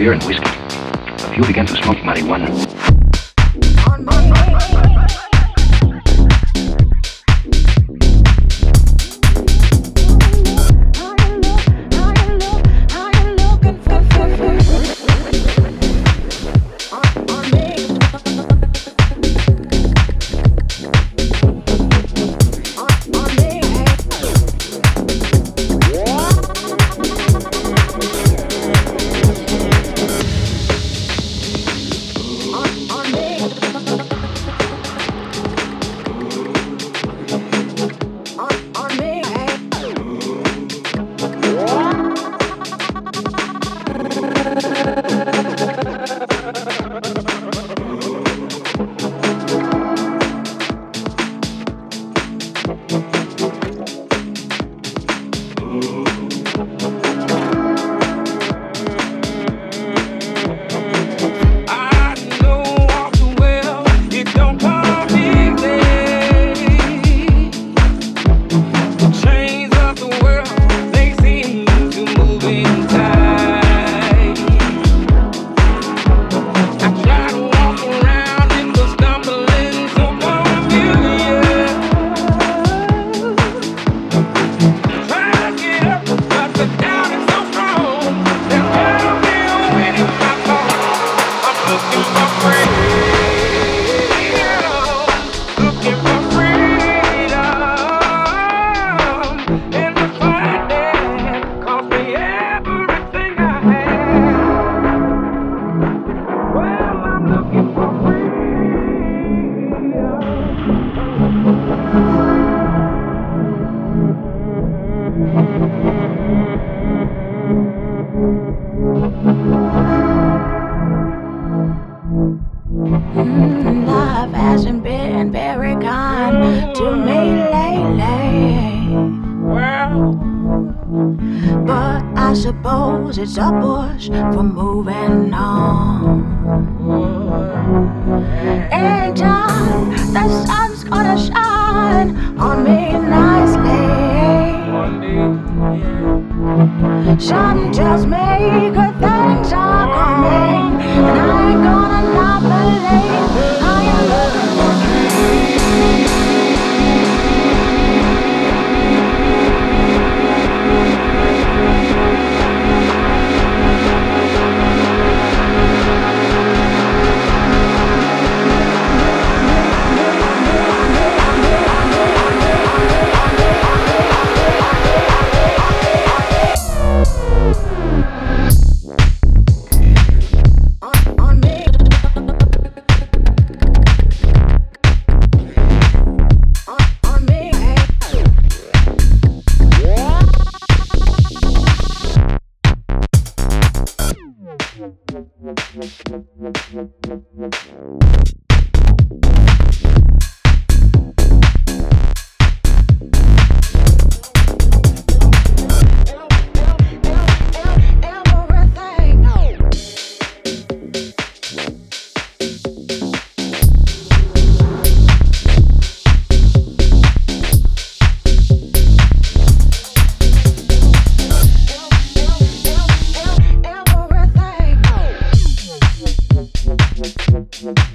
beer and whiskey. A few began to smoke marijuana. but I suppose it's a push for moving on. In time, the sun's gonna shine on me nicely. Sun just makes Thank you. Musik